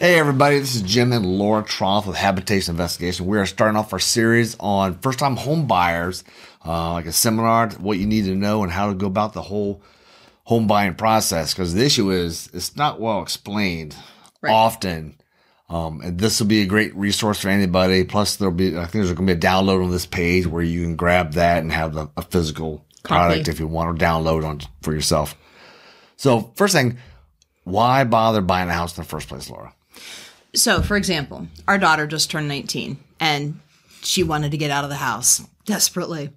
Hey everybody, this is Jim and Laura Troth with Habitation Investigation. We are starting off our series on first time home buyers, uh, like a seminar, what you need to know and how to go about the whole home buying process. Because the issue is it's not well explained right. often. Um, and this will be a great resource for anybody. Plus, there'll be, I think there's going to be a download on this page where you can grab that and have a, a physical product Copy. if you want to download on for yourself. So, first thing, why bother buying a house in the first place, Laura? So, for example, our daughter just turned 19 and she wanted to get out of the house desperately.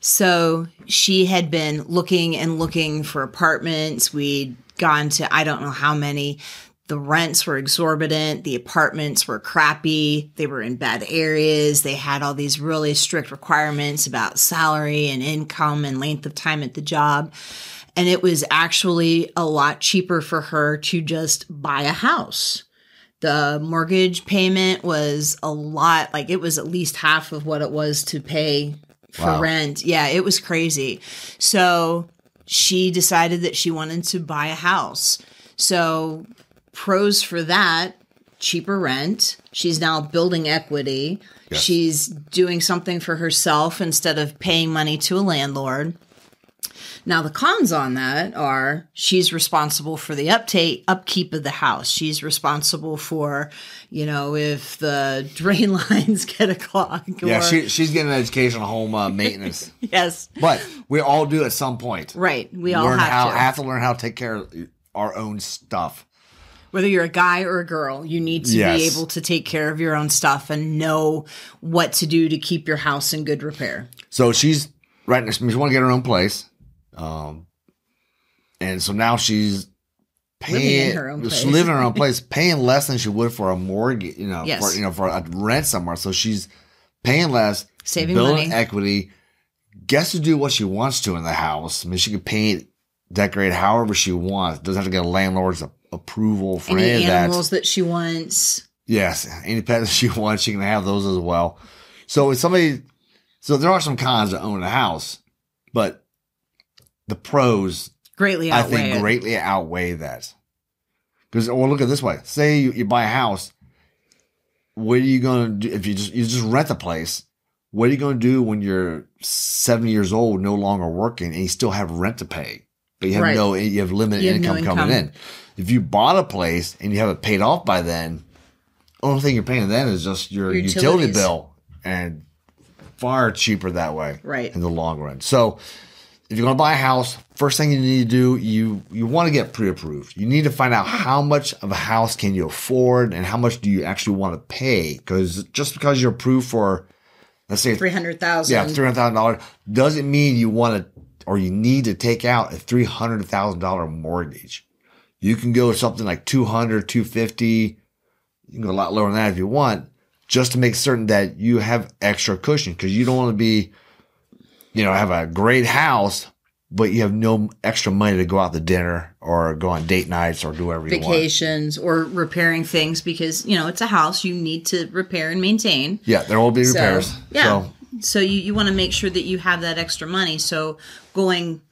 So, she had been looking and looking for apartments. We'd gone to I don't know how many. The rents were exorbitant. The apartments were crappy. They were in bad areas. They had all these really strict requirements about salary and income and length of time at the job. And it was actually a lot cheaper for her to just buy a house the mortgage payment was a lot like it was at least half of what it was to pay for wow. rent. Yeah it was crazy. So she decided that she wanted to buy a house. So pros for that cheaper rent. She's now building equity. Yes. she's doing something for herself instead of paying money to a landlord now, the cons on that are she's responsible for the uptake, upkeep of the house. She's responsible for, you know, if the drain lines get a clog. Yeah, she, she's getting an education on home uh, maintenance. yes. But we all do at some point. Right. We all learn have how, to. have to learn how to take care of our own stuff. Whether you're a guy or a girl, you need to yes. be able to take care of your own stuff and know what to do to keep your house in good repair. So she's right. She want to get her own place. Um, and so now she's paying living in her own place. living in her own place, paying less than she would for a mortgage, you know, yes. for you know, for a rent somewhere. So she's paying less, saving building money. equity, gets to do what she wants to in the house. I mean, she can paint, decorate however she wants. Doesn't have to get a landlord's approval for any, any animals that. that she wants. Yes, any pets she wants, she can have those as well. So if somebody, so there are some cons to own a house, but the pros greatly outweigh I think it. greatly outweigh that. Because well, oh, look at this way: say you, you buy a house, what are you going to do if you just you just rent the place? What are you going to do when you're seventy years old, no longer working, and you still have rent to pay, but you have right. no you have limited you have income, no income coming in? If you bought a place and you have it paid off by then, only thing you're paying then is just your utility bill, and far cheaper that way, right? In the long run, so if you're going to buy a house, first thing you need to do, you you want to get pre-approved. You need to find out how much of a house can you afford and how much do you actually want to pay. Because just because you're approved for, let's say three hundred thousand, yeah, three hundred thousand dollars, doesn't mean you want to or you need to take out a three hundred thousand dollar mortgage. You can go something like 200, 250. You can go a lot lower than that if you want, just to make certain that you have extra cushion because you don't want to be you know, have a great house, but you have no extra money to go out to dinner or go on date nights or do whatever vacations or repairing things because you know it's a house you need to repair and maintain. Yeah, there will be repairs. So, yeah. So, so you, you want to make sure that you have that extra money. So going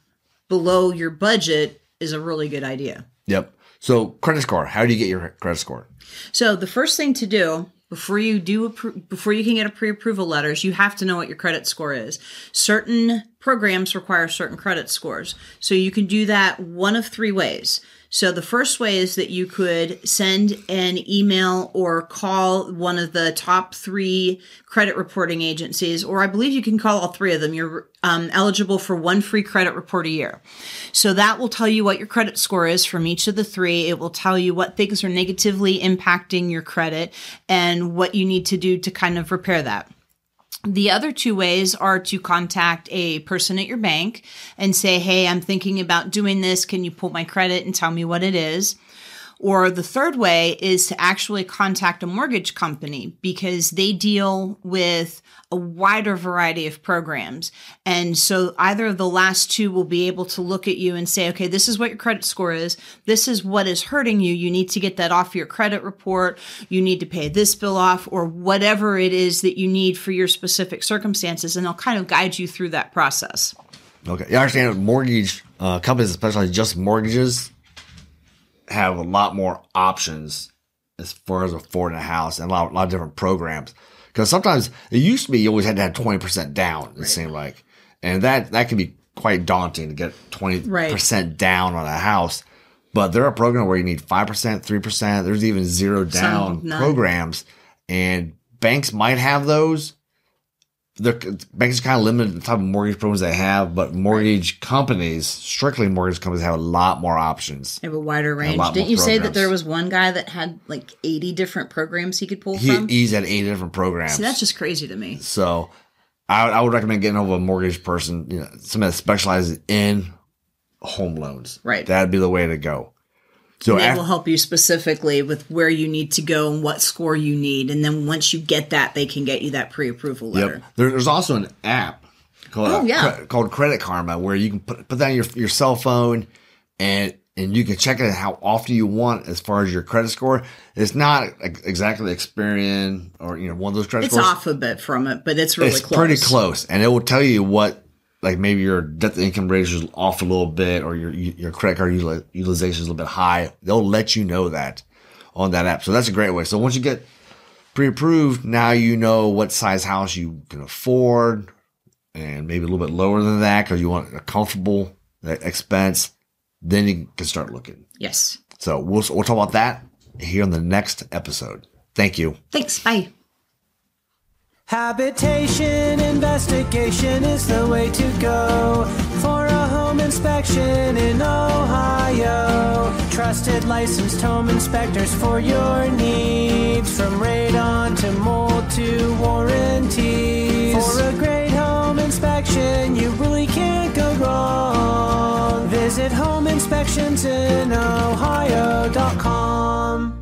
below your budget is a really good idea. Yep. So credit score. How do you get your credit score? So the first thing to do before you do before you can get a pre-approval letters you have to know what your credit score is. Certain programs require certain credit scores. So you can do that one of three ways so the first way is that you could send an email or call one of the top three credit reporting agencies, or I believe you can call all three of them. You're um, eligible for one free credit report a year. So that will tell you what your credit score is from each of the three. It will tell you what things are negatively impacting your credit and what you need to do to kind of repair that. The other two ways are to contact a person at your bank and say, Hey, I'm thinking about doing this. Can you pull my credit and tell me what it is? Or the third way is to actually contact a mortgage company because they deal with a wider variety of programs. And so either of the last two will be able to look at you and say, okay, this is what your credit score is. This is what is hurting you. You need to get that off your credit report. You need to pay this bill off or whatever it is that you need for your specific circumstances. And they'll kind of guide you through that process. Okay. I understand mortgage uh, companies, especially just mortgages, have a lot more options as far as affording a house and a lot, a lot of different programs. Because sometimes it used to be you always had to have 20% down, it seemed like. And that, that can be quite daunting to get 20% Right. down on a house. But there are programs where you need 5%, 3%. There's even zero down none. programs. And banks might have those. The banks are kind of limited the type of mortgage programs they have, but mortgage companies, strictly mortgage companies, have a lot more options. They have a wider range. lot Didn't you say that there was one guy that had like 80 different programs he could pull He, from? he's at eight different programs. See, that's just crazy to me. So I, I would recommend getting over a mortgage person, you know, somebody that specializes in home loans. Right. That'd be the way to go. So They af- will help you specifically with where you need to go and what score you need. And then once you get that, they can get you that pre approval letter. Yep. There, there's also an app called Oh, uh, yeah. cre- called Credit Karma where you can put put that on your your cell phone and and you can check it how often you want as far as your credit score. It's not ex- exactly Experian or you know one of those credit It's scores. off a bit from it, but it's really it's close. pretty close, and it will tell you what like maybe your debt to income ratio is off a little bit, or your your credit card utilization is a little bit high. They'll let you know that on that app. So that's a great way. So once you get pre-approved, now you know what size house you can afford, and maybe a little bit lower than that because you want a comfortable expense. Then you can start looking. Yes. So we'll we'll talk about that here on the next episode. Thank you. Thanks. Bye. Habitation investigation is the way to go for a home inspection in Ohio. Trusted licensed home inspectors for your needs from radon to mold to warranties. For a great home inspection, you really can't go wrong. Visit homeinspectionsinohio.com.